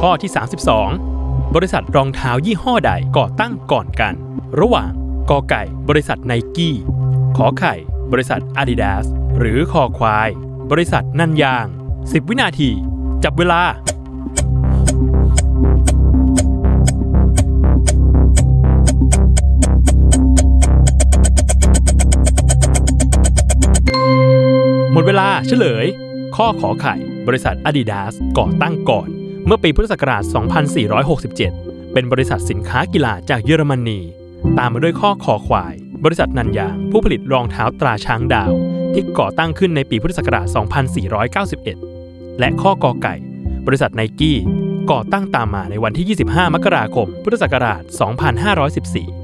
ข้อที่ 32 บริษัทรองเท้ายี่ห้อใดก่อตั้งก่อนกัน ระหว่างกอไก่บริษัทไนกี้ขอไข่ บริษัท Adidas หรือคอควาย บริษัทนันยาง 10 วินาที จับเวลาหมดเวลาเฉลย ข้อขอไข่ บริษัท Adidas ก่อตั้งก่อน เมื่อปีพุทธศักราช 2467 เป็นบริษัทสินค้ากีฬาจากเยอรมนี ตามมาด้วยข้อคอควาย บริษัทนันยาง ผู้ผลิตรองเท้าตราช้างดาว ที่ก่อตั้งขึ้นในปีพุทธศักราช 2491 และข้อกอไก่ บริษัทไนกี้ก่อตั้งตามมาในวันที่ 25 มกราคม พุทธศักราช 2514